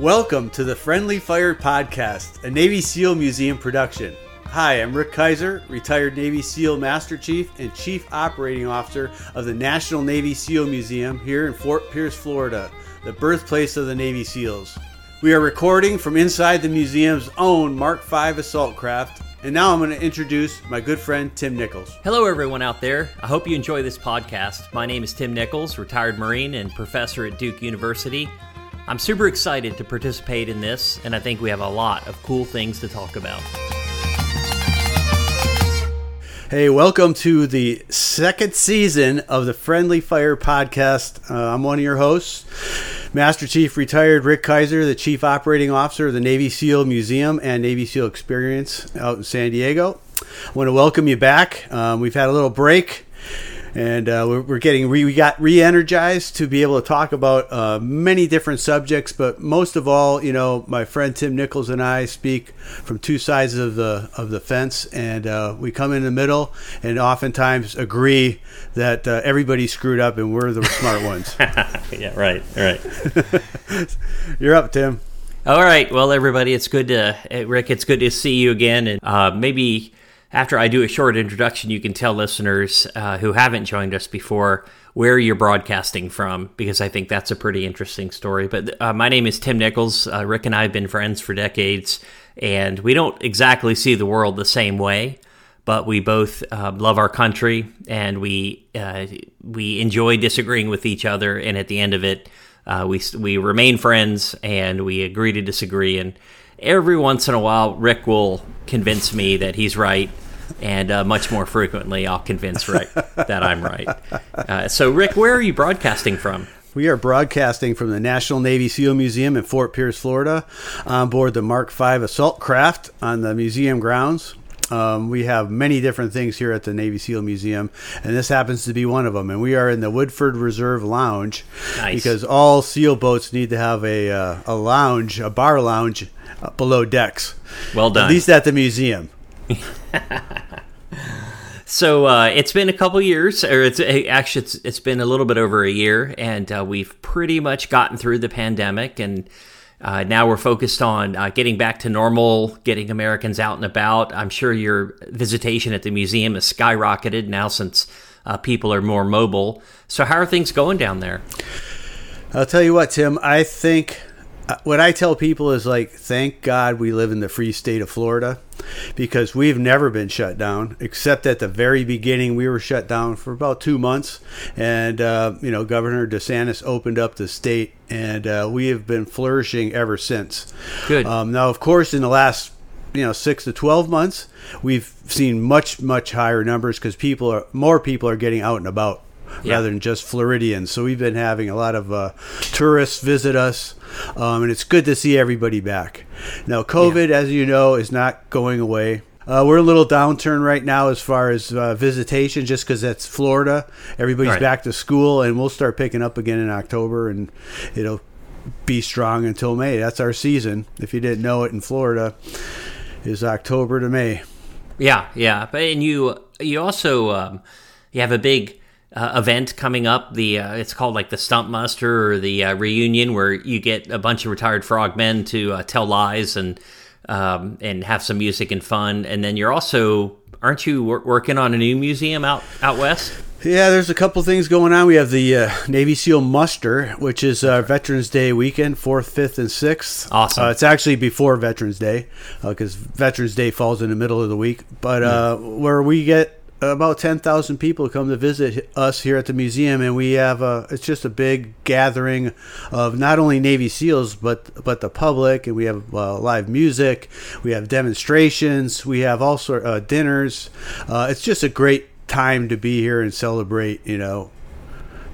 Welcome to the Friendly Fire Podcast, a Navy SEAL Museum production. Hi, I'm Rick Kaiser, retired Navy SEAL Master Chief and Chief Operating Officer of the National Navy SEAL Museum here in Fort Pierce, Florida, the birthplace of the Navy SEALs. We are recording from inside the museum's own Mark V assault craft, and now I'm going to introduce my good friend Tim Nichols. Hello, everyone out there. I hope you enjoy this podcast. My name is Tim Nichols, retired Marine and professor at Duke University. I'm super excited to participate in this, and I think we have a lot of cool things to talk about. Hey, welcome to the second season of the Friendly Fire Podcast. Uh, I'm one of your hosts, Master Chief retired Rick Kaiser, the Chief Operating Officer of the Navy SEAL Museum and Navy SEAL Experience out in San Diego. I want to welcome you back. Um, we've had a little break and uh, we're, we're, getting re, we got re-energized to be able to talk about uh, many different subjects but most of all you know my friend tim nichols and i speak from two sides of the of the fence and uh, we come in the middle and oftentimes agree that uh, everybody's screwed up and we're the smart ones. Yeah right right. You're up tim. All right. Well everybody it's good to rick it's good to see you again and uh, maybe after I do a short introduction, you can tell listeners uh, who haven't joined us before where you're broadcasting from, because I think that's a pretty interesting story. But uh, my name is Tim Nichols. Uh, Rick and I have been friends for decades, and we don't exactly see the world the same way. But we both uh, love our country, and we uh, we enjoy disagreeing with each other. And at the end of it, uh, we we remain friends, and we agree to disagree. And every once in a while, Rick will convince me that he's right, and uh, much more frequently, I'll convince Rick that I'm right. Uh, so, Rick, where are you broadcasting from? We are broadcasting from the National Navy SEAL Museum in Fort Pierce, Florida, on board the Mark V assault craft on the museum grounds. Um, we have many different things here at the Navy SEAL Museum, and this happens to be one of them. And we are in the Woodford Reserve Lounge nice. because all SEAL boats need to have a uh, a lounge, a bar lounge uh, below decks. Well done. At least at the museum. so uh, it's been a couple years, or it's actually it's, it's been a little bit over a year, and uh, we've pretty much gotten through the pandemic, and uh, now we're focused on uh, getting back to normal, getting Americans out and about. I'm sure your visitation at the museum has skyrocketed now since uh, people are more mobile. So how are things going down there? I'll tell you what, Tim. I think what I tell people is like, thank God we live in the free state of Florida because we've never been shut down, except at the very beginning. We were shut down for about two months, and uh, you know, Governor DeSantis opened up the state, and uh, we have been flourishing ever since. Good. Um, now, of course, in the last you know six to twelve months, we've seen much much higher numbers because people are more people are getting out and about yeah. rather than just Floridians. So we've been having a lot of uh, tourists visit us, um, and it's good to see everybody back. Now, COVID, yeah. as you know, is not going away. Uh, we're a little downturn right now as far as uh, visitation, just because that's Florida. Everybody's right. back to school, and we'll start picking up again in October, and it'll be strong until May. That's our season. If you didn't know it, in Florida, is October to May. Yeah, yeah, but and you you also um, you have a big uh, event coming up. The uh, it's called like the Stump Muster or the uh, reunion, where you get a bunch of retired frogmen to uh, tell lies and um, and have some music and fun. And then you're also aren't you wor- working on a new museum out out west? Yeah, there's a couple things going on. We have the uh, Navy SEAL Muster, which is uh, Veterans Day weekend, 4th, 5th, and 6th. Awesome. Uh, it's actually before Veterans Day because Veterans Day falls in the middle of the week. But uh, where we get about 10,000 people come to visit us here at the museum and we have a it's just a big gathering of not only Navy SEALs but but the public and we have uh, live music we have demonstrations we have all sort uh, dinners uh, it's just a great time to be here and celebrate you know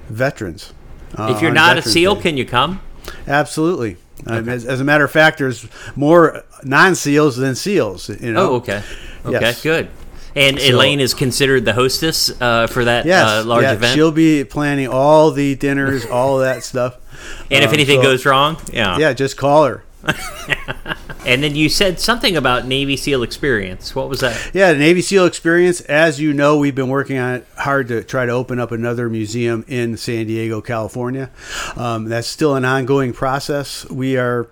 veterans uh, if you're not Veterans a SEAL Day. can you come absolutely okay. um, as, as, a matter of fact there's more non-SEALs than SEALs you know oh okay okay yes. good and so, Elaine is considered the hostess uh, for that yes, uh, large yeah, event. She'll be planning all the dinners, all that stuff. And um, if anything so, goes wrong, yeah, yeah, just call her. and then you said something about Navy SEAL experience. What was that? Yeah, the Navy SEAL experience. As you know, we've been working on it hard to try to open up another museum in San Diego, California. Um, that's still an ongoing process. We are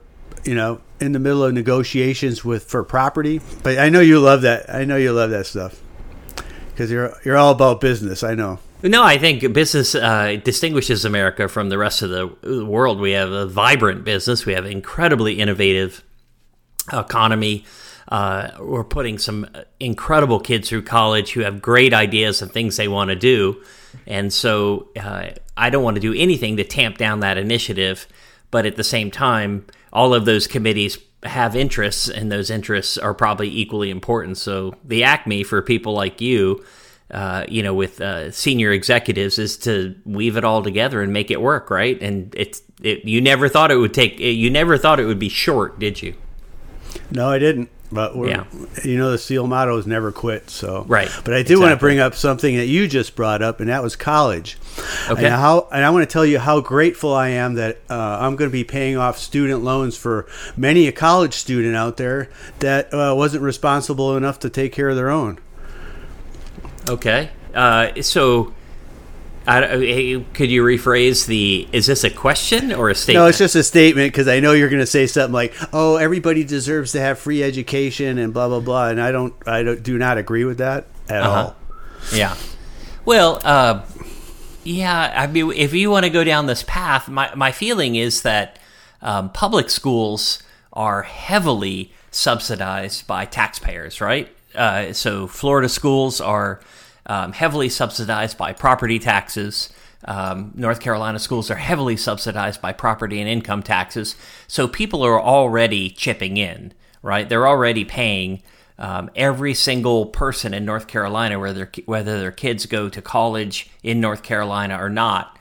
you know, in the middle of negotiations with for property. But I know you love that. I know you love that stuff because you're you're all about business. I know. No, I think business uh, distinguishes America from the rest of the world. We have a vibrant business. We have incredibly innovative economy. Uh, we're putting some incredible kids through college who have great ideas and things they want to do. And so uh, I don't want to do anything to tamp down that initiative. But at the same time, all of those committees have interests, and those interests are probably equally important. So the acme for people like you, uh, you know, with uh, senior executives, is to weave it all together and make it work, right? And it's it, you never thought it would take. You never thought it would be short, did you? No, I didn't. But we're, yeah. you know, the SEAL motto is never quit. So right. But I do exactly. want to bring up something that you just brought up, and that was college. Okay. And how? And I want to tell you how grateful I am that uh, I'm going to be paying off student loans for many a college student out there that uh, wasn't responsible enough to take care of their own. Okay. Uh, so I, could you rephrase the? Is this a question or a statement? No, it's just a statement because I know you're going to say something like, "Oh, everybody deserves to have free education" and blah blah blah. And I don't, I don't, do not agree with that at uh-huh. all. Yeah. Well, uh, yeah. I mean, if you want to go down this path, my my feeling is that um, public schools are heavily subsidized by taxpayers, right? Uh, so Florida schools are um, heavily subsidized by property taxes. Um, North Carolina schools are heavily subsidized by property and income taxes. So people are already chipping in, right? They're already paying um, every single person in North Carolina, whether whether their kids go to college in North Carolina or not,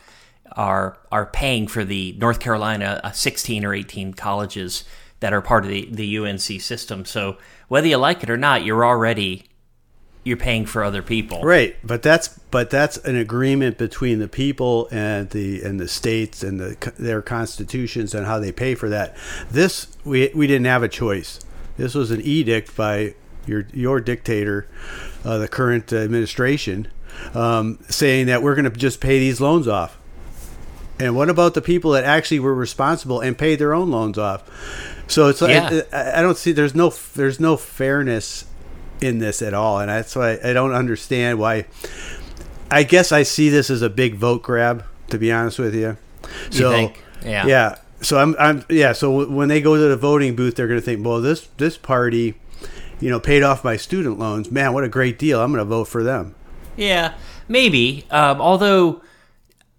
are are paying for the North Carolina uh, 16 or 18 colleges that are part of the, the UNC system. So whether you like it or not, you're already you're paying for other people. Right, but that's but that's an agreement between the people and the and the states and the their constitutions and how they pay for that. This we we didn't have a choice. This was an edict by your your dictator, uh, the current administration, um, saying that we're going to just pay these loans off. And what about the people that actually were responsible and paid their own loans off? So it's yeah. like I, I don't see there's no there's no fairness in this at all, and that's why I don't understand why. I guess I see this as a big vote grab, to be honest with you. So you yeah, yeah. So I'm, I'm, yeah. So when they go to the voting booth, they're going to think, well, this this party, you know, paid off my student loans. Man, what a great deal! I'm going to vote for them. Yeah, maybe. Um, although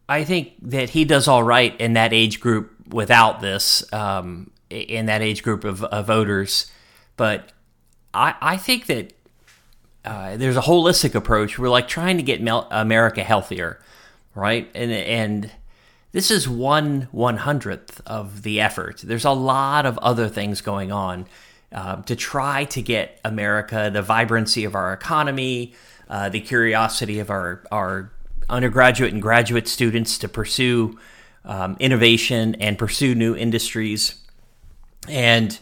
I think that he does all right in that age group without this, um, in that age group of, of voters. But I, I think that uh, there's a holistic approach. We're like trying to get Mel- America healthier, right? And and this is one one hundredth of the effort. There's a lot of other things going on uh, to try to get America the vibrancy of our economy, uh, the curiosity of our our undergraduate and graduate students to pursue um, innovation and pursue new industries, and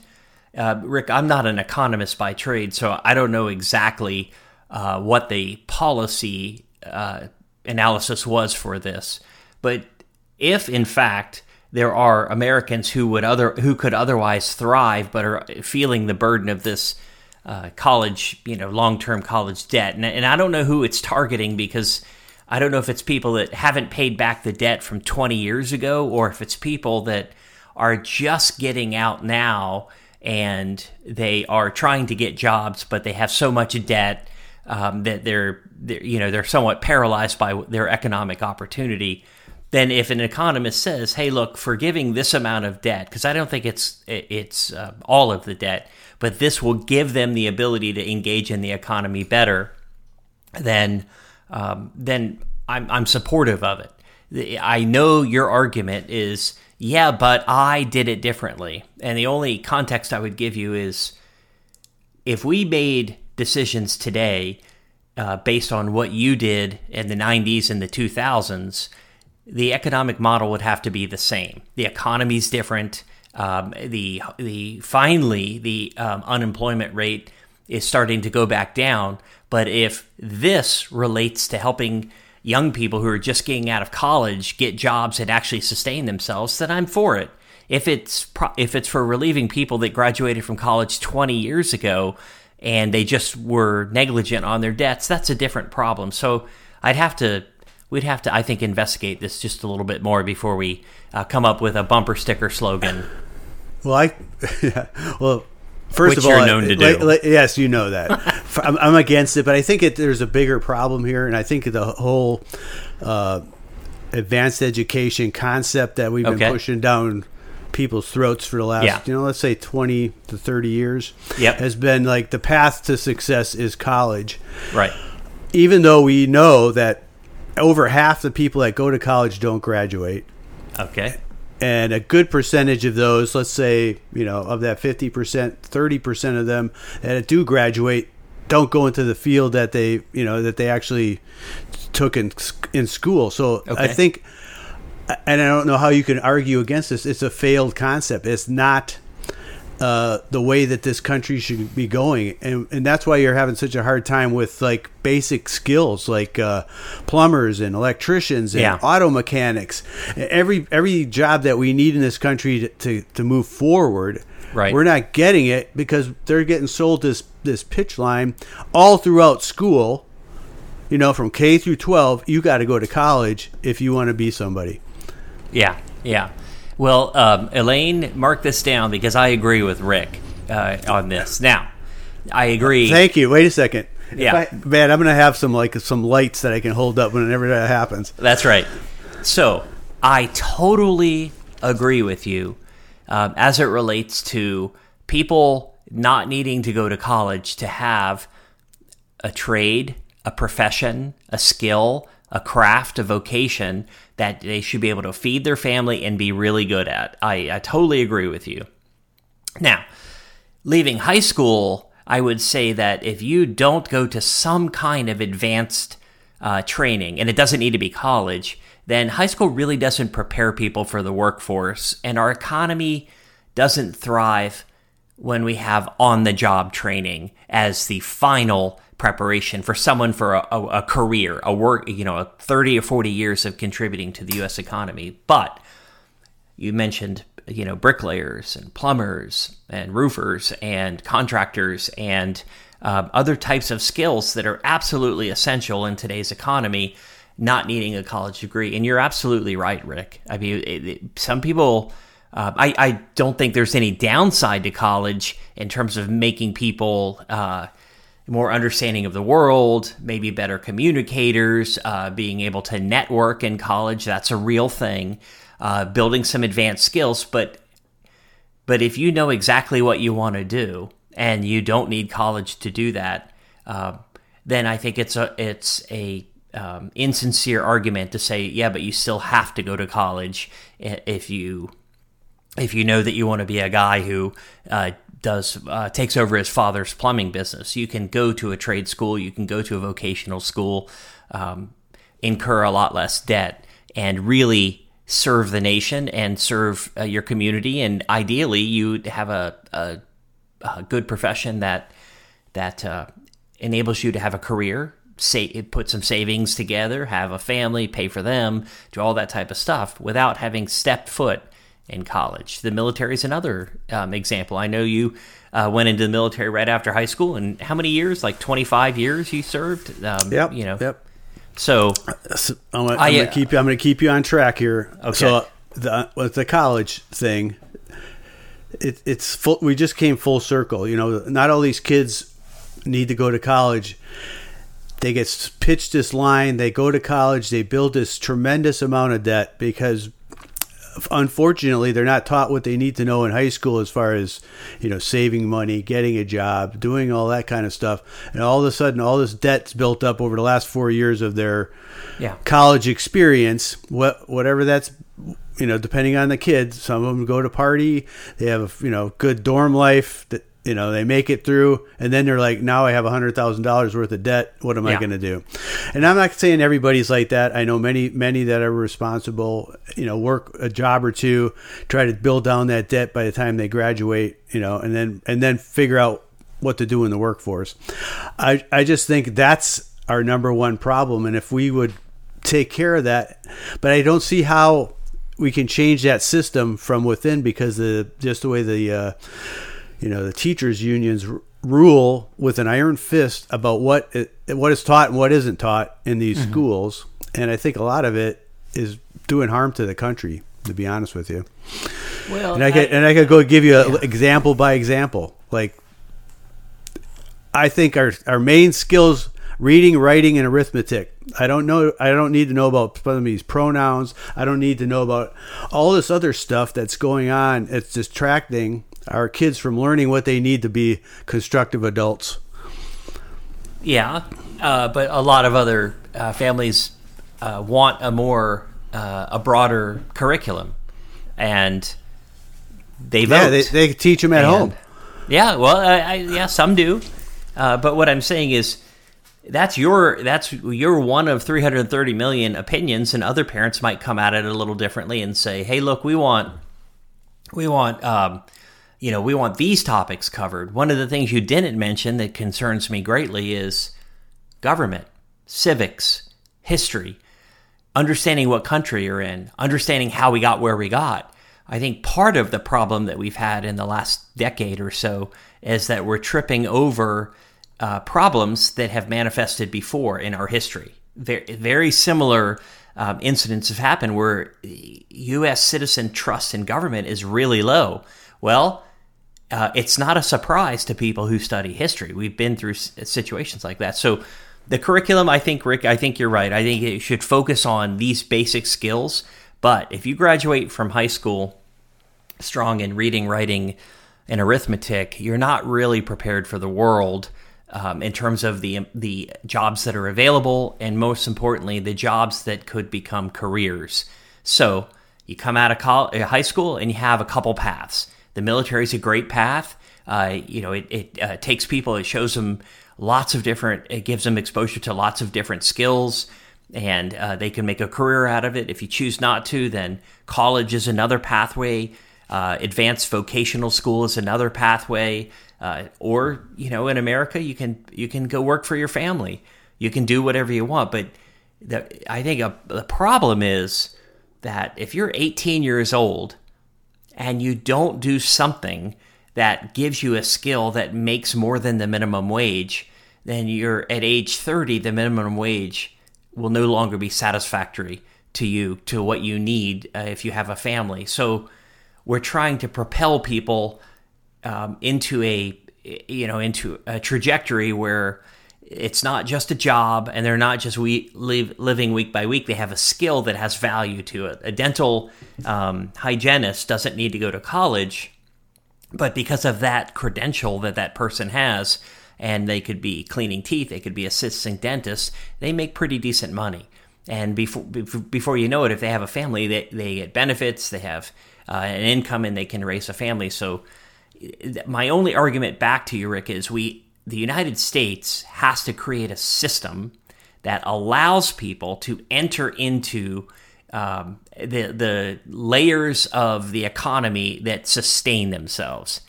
uh, Rick, I'm not an economist by trade, so I don't know exactly uh, what the policy uh, analysis was for this. But if, in fact, there are Americans who would other who could otherwise thrive, but are feeling the burden of this uh, college, you know, long term college debt, and, and I don't know who it's targeting because. I don't know if it's people that haven't paid back the debt from 20 years ago or if it's people that are just getting out now and they are trying to get jobs, but they have so much debt um, that they're, they're, you know, they're somewhat paralyzed by their economic opportunity. Then, if an economist says, "Hey, look, forgiving this amount of debt," because I don't think it's it's uh, all of the debt, but this will give them the ability to engage in the economy better, then um, then I'm, I'm supportive of it. I know your argument is yeah, but I did it differently. And the only context I would give you is if we made decisions today uh, based on what you did in the 90s and the 2000s, the economic model would have to be the same. The economy's different. Um, the the finally the um, unemployment rate is starting to go back down. But if this relates to helping young people who are just getting out of college get jobs and actually sustain themselves, then I'm for it. If it's pro- if it's for relieving people that graduated from college 20 years ago and they just were negligent on their debts, that's a different problem. So I'd have to we'd have to I think investigate this just a little bit more before we uh, come up with a bumper sticker slogan. Well, I yeah, well. First Which of all, to like- do. like- yes, you know that. I'm, I'm against it, but I think it, there's a bigger problem here, and I think the whole uh, advanced education concept that we've Okay. been pushing down people's throats for the last, Yeah. you know, let's say 20 to 30 years, Yep. has been like the path to success is college. Right. Even though we know that over half the people that go to college don't graduate, Okay. and a good percentage of those, let's say, you know, of that 50%, 30% of them that do graduate don't go into the field that they, you know, that they actually took in in school. So I think and I don't know how you can argue against this. It's a failed concept. It's not uh, the way that this country should be going, and and that's why you're having such a hard time with like basic skills like uh, plumbers and electricians and Yeah. auto mechanics. Every every job that we need in this country to, to, to move forward. Right. We're not getting it because they're getting sold this this pitch line all throughout school. You know, from K through 12, you got to go to college if you want to be somebody. Yeah, yeah. Well, um, Elaine, mark this down because I agree with Rick uh, on this. Now, I agree. Thank you. Wait a second. Yeah. I- man, I'm gonna have some like some lights that I can hold up whenever that happens. That's right. So I totally agree with you um, as it relates to people not needing to go to college to have a trade, a profession, a skill, a craft, a vocation that they should be able to feed their family and be really good at. I, I totally agree with you. Now, leaving high school, I would say that if you don't go to some kind of advanced uh, training, and it doesn't need to be college, then high school really doesn't prepare people for the workforce, and our economy doesn't thrive when we have on the job training as the final preparation for someone for a, a, a career, a work, you know, a 30 or 40 years of contributing to the US economy. But you mentioned you know bricklayers and plumbers and roofers and contractors and um, other types of skills that are absolutely essential in today's economy not needing a college degree and you're absolutely right rick i mean it, it, some people uh, I, I don't think there's any downside to college in terms of making people uh, more understanding of the world, maybe better communicators, uh, being able to network in college. That's a real thing. Uh, building some advanced skills, but but if you know exactly what you want to do and you don't need college to do that, uh, then I think it's a it's a um, insincere argument to say, yeah, but you still have to go to college if you if you know that you want to be a guy who uh, does uh, takes over his father's plumbing business, you can go to a trade school, you can go to a vocational school, um, incur a lot less debt, and really serve the nation and serve uh, your community. And ideally, you have a, a, a good profession that that uh, enables you to have a career. Say, put some savings together, have a family, pay for them, do all that type of stuff without having stepped foot in college. The military is another um, example. I know you uh, went into the military right after high school, and how many years? Like twenty five years you served. Um, Yep. You know. Yep. So So I'm, gonna, I, I'm gonna uh, keep you. I'm gonna keep you on track here. Okay. So the with the college thing, it, it's full. We just came full circle. You know, not all these kids need to go to college. They get pitched this line. They go to college. They build this tremendous amount of debt because unfortunately they're not taught what they need to know in high school as far as you know saving money getting a job doing all that kind of stuff. And all of a sudden all this debt's built up over the last four years of their Yeah. college experience. What whatever that's you know depending on the kid some of them go to party. They have a you know good dorm life that you know they make it through and then they're like now i have a hundred thousand dollars worth of debt. What am i going to do? And i'm not saying everybody's like that. I know many many that are responsible you know work a job or two try to build down that debt by the time they graduate you know and then and then figure out what to do in the workforce. I i just think that's our number one problem and if we would take care of that but i don't see how we can change that system from within because the just the way the uh, you know the teachers unions r- rule with an iron fist about what it, what is taught and what isn't taught in these Mm-hmm. schools, and I think a lot of it is doing harm to the country. To be honest with you, Well, and I could and I could go give you an example by example. Like I think our our main skills reading, writing, and arithmetic. I don't know. I don't need to know about some of these pronouns. I don't need to know about all this other stuff that's going on. It's distracting our kids from learning what they need to be constructive adults. Yeah, uh, but a lot of other uh, families uh, want a more uh, a broader curriculum, and they vote. Yeah, they, they teach them at And- home. Yeah, well, I, I, yeah, some do, uh, but what I'm saying is that's your that's your one of 330 million opinions, and other parents might come at it a little differently and say, "Hey, look, we want we want um, you know we want these topics covered." One of the things you didn't mention that concerns me greatly is government, civics, history, understanding what country you're in, understanding how we got where we got. I think part of the problem that we've had in the last decade or so is that we're tripping over uh, problems that have manifested before in our history. Very, very similar um, incidents have happened where U.S. citizen trust in government is really low. Well, uh, it's not a surprise to people who study history. We've been through s- situations like that. So, the curriculum, I think, Rick, I think you're right. I think it should focus on these basic skills. But if you graduate from high school strong in reading, writing, and arithmetic, you're not really prepared for the world um, in terms of the the jobs that are available, and most importantly, the jobs that could become careers. So you come out of college, high school and you have a couple paths. The military is a great path. Uh, you know, it, it uh, takes people, it shows them lots of different, it gives them exposure to lots of different skills and uh, they can make a career out of it. If you choose not to, then college is another pathway. Uh, advanced vocational school is another pathway. Uh, or you know, in America, you can you can go work for your family. You can do whatever you want. But the, I think a, the problem is that if you're 18 years old and you don't do something that gives you a skill that makes more than the minimum wage, then you're at age 30, the minimum wage will no longer be satisfactory to you, to what you need uh, if you have a family. So we're trying to propel people um, into a you know into a trajectory where it's not just a job and they're not just we live, living week by week. They have a skill that has value to it. A dental um, hygienist doesn't need to go to college but because of that credential that that person has and they could be cleaning teeth they could be assisting dentists they make pretty decent money. And before before you know it if they have a family they, they get benefits they have uh, an income and they can raise a family. So my only argument back to you rick is we the united states has to create a system that allows people to enter into um, the the layers of the economy that sustain themselves.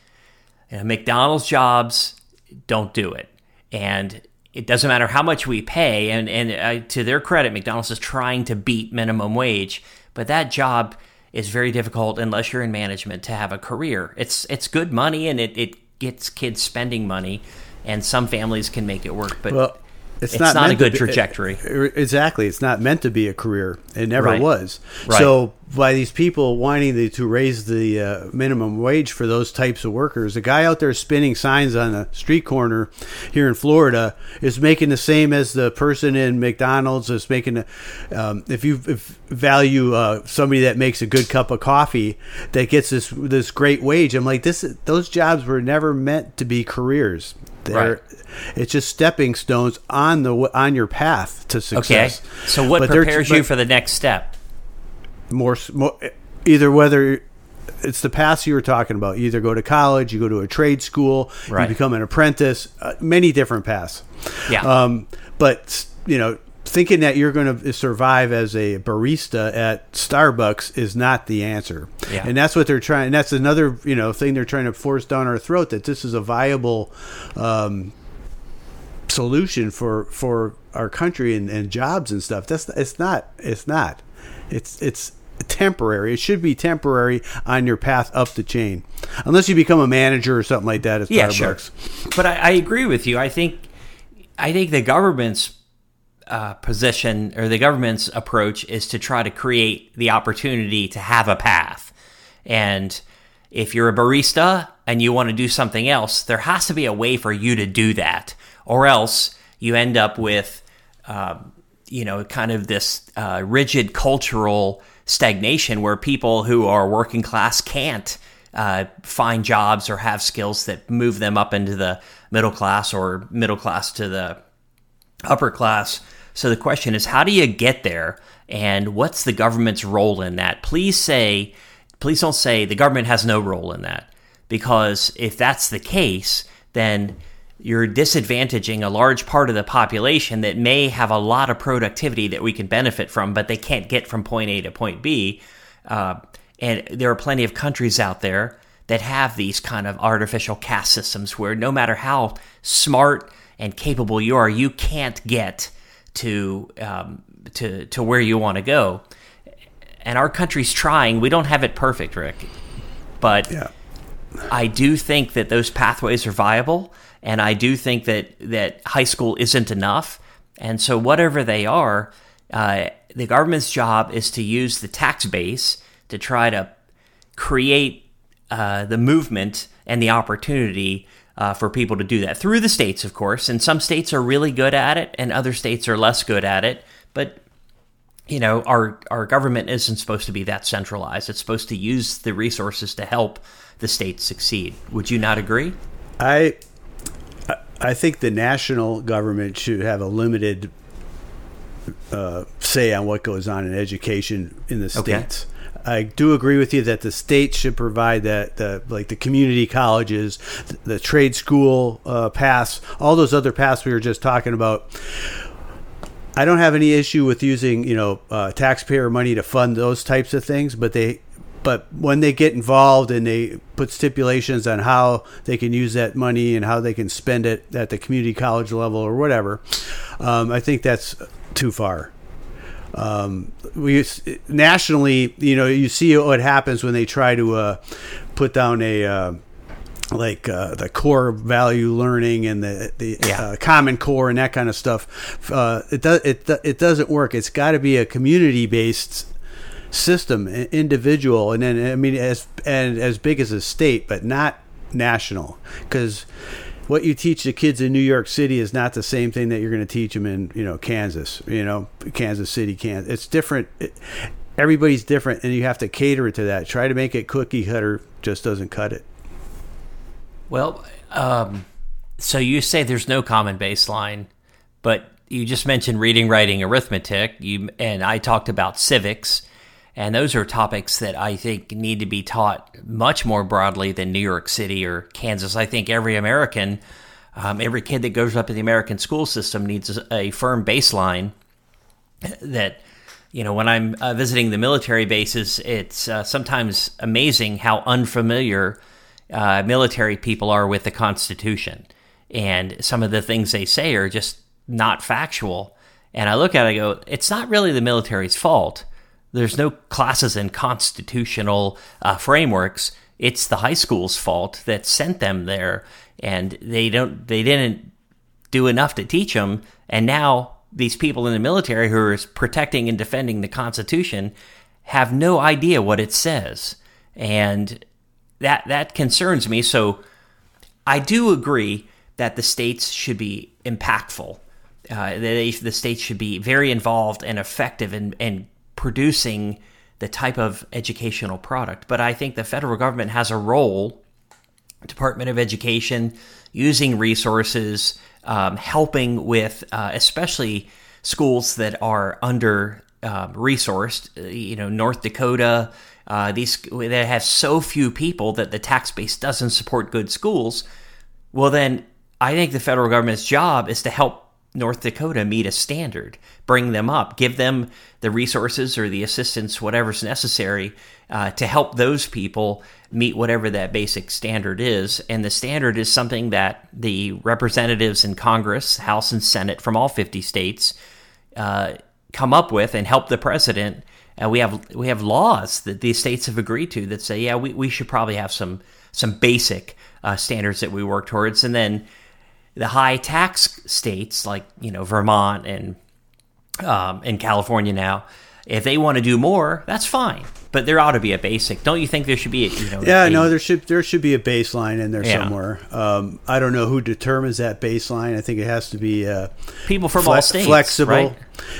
You know, McDonald's jobs don't do it, and it doesn't matter how much we pay. And and uh, to their credit, McDonald's is trying to beat minimum wage, but that job is very difficult unless you're in management to have a career. It's it's good money and it, it gets kids spending money, and some families can make it work, but. Well, it's, It's not, not a good be- trajectory. Exactly, it's not meant to be a career. It never Right. was. Right. So by these people wanting the, to raise the uh, minimum wage for those types of workers, the guy out there spinning signs on a street corner here in Florida is making the same as the person in McDonald's is making. The, um, if you if value uh, somebody that makes a good cup of coffee that gets this this great wage, I'm like this. Those jobs were never meant to be careers. They're, Right. It's just stepping stones on the on your path to success. Okay. So what But prepares you for the next step? More, more either whether it's the paths you were talking about. You either go to college, you go to a trade school, Right. you become an apprentice. Uh, many different paths. Yeah. Um, but you know, thinking that you're going to survive as a barista at Starbucks is not the answer. Yeah. And that's what they're trying. And that's another you know thing they're trying to force down our throat that this is a viable. Um, solution for for our country and, and jobs and stuff that's it's not it's not it's it's temporary. It should be temporary on your path up the chain, unless you become a manager or something like that at Yeah, Starbucks. sure. But I, I agree with you. I think I think the government's uh, position or the government's approach is to try to create the opportunity to have a path. And if you're a barista and you want to do something else, there has to be a way for you to do that, or else you end up with, um, you know, kind of this uh, rigid cultural stagnation where people who are working class can't uh, find jobs or have skills that move them up into the middle class or middle class to the upper class. So the question is, how do you get there? And what's the government's role in that? Please say, please don't say the government has no role in that. Because if that's the case, then you're disadvantaging a large part of the population that may have a lot of productivity that we can benefit from, but they can't get from point A to point B. Uh, and there are plenty of countries out there that have these kind of artificial caste systems where no matter how smart and capable you are, you can't get to um, to to where you want to go. And our country's trying. We don't have it perfect, Rick, but Yeah. I do think that those pathways are viable, and I do think that that high school isn't enough. And so, whatever they are, uh, the government's job is to use the tax base to try to create uh, the movement and the opportunity uh, for people to do that through the states, of course. And some states are really good at it, and other states are less good at it. But you know, our our government isn't supposed to be that centralized. It's supposed to use the resources to help the states succeed. Would you not agree? I I- think the national government should have a limited uh, say on what goes on in education in the Okay. states. I do agree with you that the states should provide that, the like the community colleges, the, the trade school uh, paths, all those other paths we were just talking about. I don't have any issue with using you know uh, taxpayer money to fund those types of things, but they but when they get involved and they put stipulations on how they can use that money and how they can spend it at the community college level or whatever, um, I think that's too far. Um, we nationally, you know, you see what happens when they try to uh, put down a uh, like uh, the core value learning and the the Yeah. uh, common core and that kind of stuff. Uh, it does it it doesn't work. It's got to be a community based system, individual, and then I mean as and as big as a state, but not national, because what you teach the kids in New York City is not the same thing that you're going to teach them in you know Kansas, you know Kansas City, Kansas. It's different. Everybody's different, and you have to cater to that. Try to make it cookie cutter just doesn't cut it. Well, um, so you say there's no common baseline, but you just mentioned reading, writing, arithmetic. You and I talked about civics, and those are topics that I think need to be taught much more broadly than New York City or Kansas. I think every American, um, every kid that goes up in the American school system needs a, firm baseline that you know when i'm uh, visiting the military bases it's uh, sometimes amazing how unfamiliar uh, military people are with the constitution. And some of the things they say are just not factual. And i look at it and go it's not really the military's fault there's no classes in constitutional uh, frameworks it's the high school's fault that sent them there and they don't they didn't do enough to teach them. And now these people in the military who are protecting and defending the Constitution have no idea what it says, and that that concerns me. So I do agree that the states should be impactful. Uh, they, the states should be very involved and effective in, in producing the type of educational product. But I think the federal government has a role Department of Education, using resources, um, helping with uh, especially schools that are under uh, resourced. Uh, You know, North Dakota, uh, these that have so few people that the tax base doesn't support good schools. Well, then I think the federal government's job is to help North Dakota meet a standard, bring them up, give them the resources or the assistance, whatever's necessary uh, to help those people meet whatever that basic standard is. And the standard is something that the representatives in Congress, House and Senate from all 50 states uh, come up with and help the president and we have we have laws that these states have agreed to that say, yeah, we, we should probably have some some basic uh, standards that we work towards, and then the high tax states like you know Vermont and um, in California now, if they want to do more, that's fine. But there ought to be a basic. Don't you think there should be? A, you know, Yeah, a- no, there should there should be a baseline in there Yeah. somewhere. Um, I don't know who determines that baseline. I think it has to be uh, people from fle- all states, flexible. right?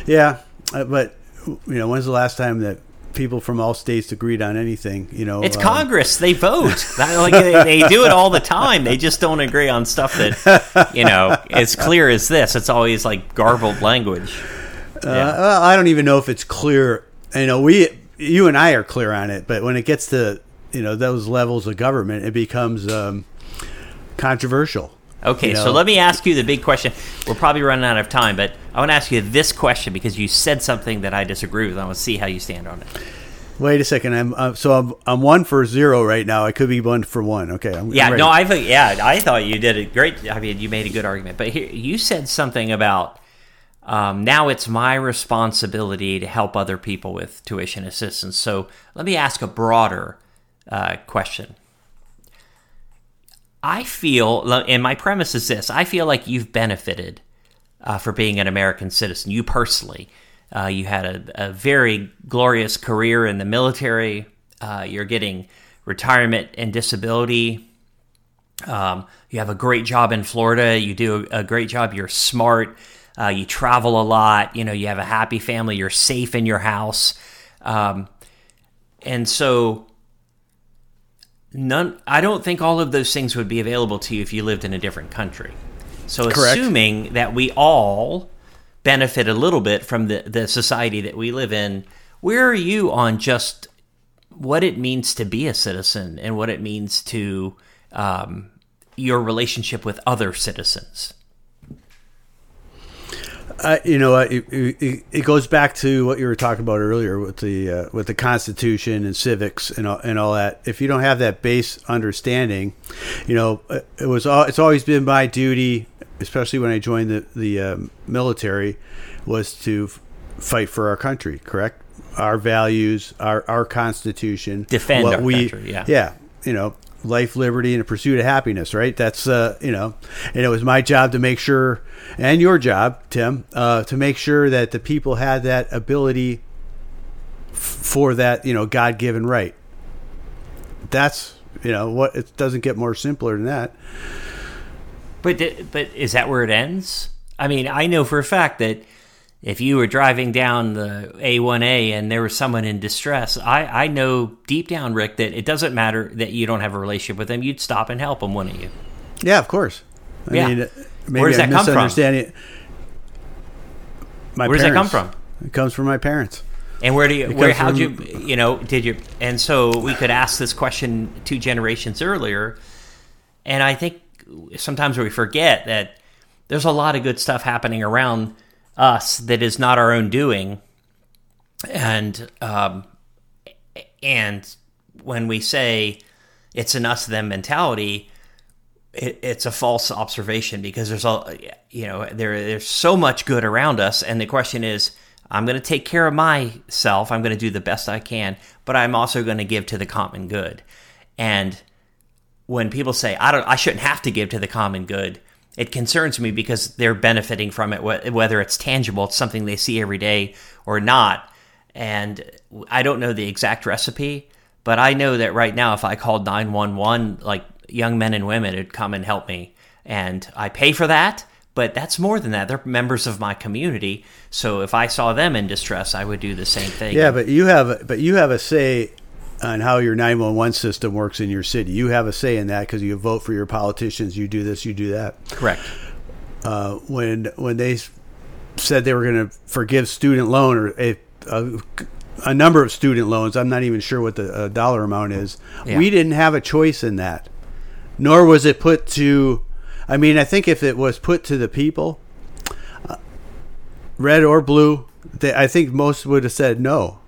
Yeah, uh, but you know, when's the last time that people from all states agreed on anything? You know, It's um, Congress. They vote. Like they, they do it all the time. They just don't agree on stuff that you know. It's clear as this. It's always like garbled language. Uh, I don't even know if it's clear. You know, we, you and I are clear on it, but when it gets to you know those levels of government, it becomes um, controversial. Okay, You so let me ask you the big question. We're probably running out of time, but I want to ask you this question because you said something that I disagree with. I want to see how you stand on it. Wait a second. I'm uh, so I'm I'm one for zero right now. I could be one for one. Okay. I'm, I'm Yeah, no, I think yeah, I thought you did a great. I mean, you made a good argument, but here you said something about um, now it's my responsibility to help other people with tuition assistance. So let me ask a broader uh, question. I feel, and my premise is this: I feel like you've benefited uh, for being an American citizen. You personally, uh, you had a, a very glorious career in the military. Uh, you're getting retirement and disability. Um, you have a great job in Florida. You do a, great job. You're smart. Uh, you travel a lot. You know, you have a happy family. You're safe in your house. Um, and so, none. I don't think all of those things would be available to you if you lived in a different country. So, Correct. assuming that we all benefit a little bit from the, the society that we live in, where are you on just what it means to be a citizen and what it means to um, your relationship with other citizens? I, you know, uh, it, it, it goes back to what you were talking about earlier with the uh, with the Constitution and civics and all, and all that. If you don't have that base understanding, you know, uh, it was all, it's always been my duty, especially when I joined the the um, military, was to f- fight for our country. Correct, our values, our our Constitution, Defend our country, yeah. yeah, you know, life, liberty, and a pursuit of happiness. Right. That's uh, you know, and it was my job to make sure, and your job, Tim, uh, to make sure that the people had that ability f- for that you know God given right. That's you know what it doesn't get more simpler than that. But but is that where it ends? I mean, I know for a fact that if you were driving down the A1A and there was someone in distress, I, I know deep down, Rick, that it doesn't matter that you don't have a relationship with them. You'd stop and help them, wouldn't you? Yeah, of course. I Yeah. mean, uh, maybe Where does that come from? it. My Where does that come from? It comes from my parents. And where do you, where, how'd from- you, you know, did you, and so we could ask this question two generations earlier. And I think sometimes we forget that there's a lot of good stuff happening around us that is not our own doing. And, um, and when we say it's an us them mentality, it, it's a false observation because there's a you know there there's so much good around us, and the question is, I'm going to take care of myself. I'm going to do the best I can, but I'm also going to give to the common good. And when people say I don't, I shouldn't have to give to the common good, it concerns me because they're benefiting from it, wh- whether it's tangible, it's something they see every day, or not. And I don't know the exact recipe, but I know that right now, if I called 911, like young men and women would come and help me. And I pay for that, but that's more than that. They're members of my community. So if I saw them in distress, I would do the same thing. Yeah, but you have but you have a say on how your 911 system works in your city. You have a say in that because you vote for your politicians. You do this, you do that. correct. Uh, when when they said they were going to forgive student loan or a, a, a number of student loans, I'm not even sure what the uh, dollar amount is. Yeah. We didn't have a choice in that, nor was it put to. I mean, I think if it was put to the people, uh, red or blue, they, I think most would have said no.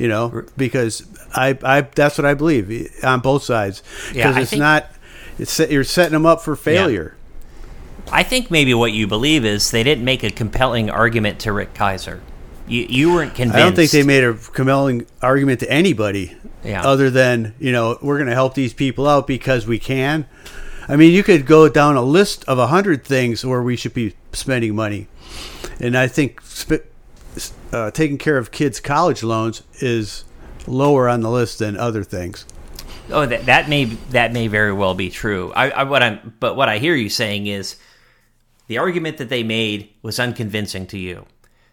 You know, because I, I that's what I believe on both sides. Yeah, Because I it's think- not. It's you're setting them up for failure. I think maybe what you believe is they didn't make a compelling argument to Rick Kaiser. You, you weren't convinced. I don't think they made a compelling argument to anybody Yeah. other than, you know, we're going to help these people out because we can. I mean, you could go down a list of a hundred things where we should be spending money, and I think sp- uh, taking care of kids' college loans is lower on the list than other things. Oh, that, that may that may very well be true. I, I what I'm but what I hear you saying is the argument that they made was unconvincing to you.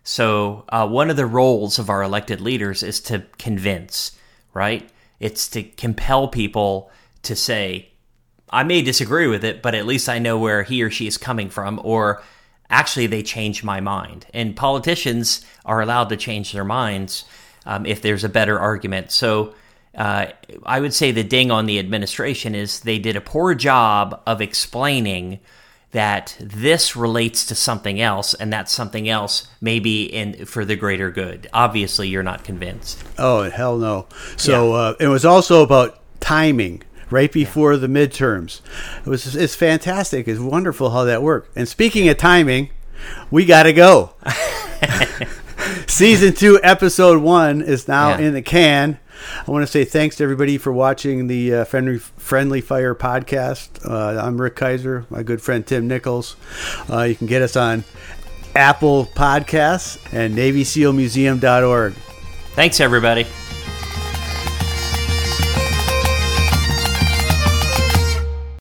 So uh, one of the roles of our elected leaders is to convince, right? It's to compel people to say, I may disagree with it, but at least I know where he or she is coming from, or actually they changed my mind. And politicians are allowed to change their minds um, if there's a better argument. So uh, I would say the ding on the administration is they did a poor job of explaining that this relates to something else, and that something else may be in for the greater good. Obviously, you're not convinced. Oh hell no! So uh, it was also about timing right before the midterms. It was it's fantastic. It's wonderful how that worked. And speaking of timing, we got to go. Season two, episode one is now Yeah. in the can. I want to say thanks to everybody for watching the uh, Friendly, Friendly Fire podcast. Uh, I'm Rick Kaiser, my good friend Tim Nichols. Uh, you can get us on Apple Podcasts and NavySealMuseum.org. Thanks, everybody.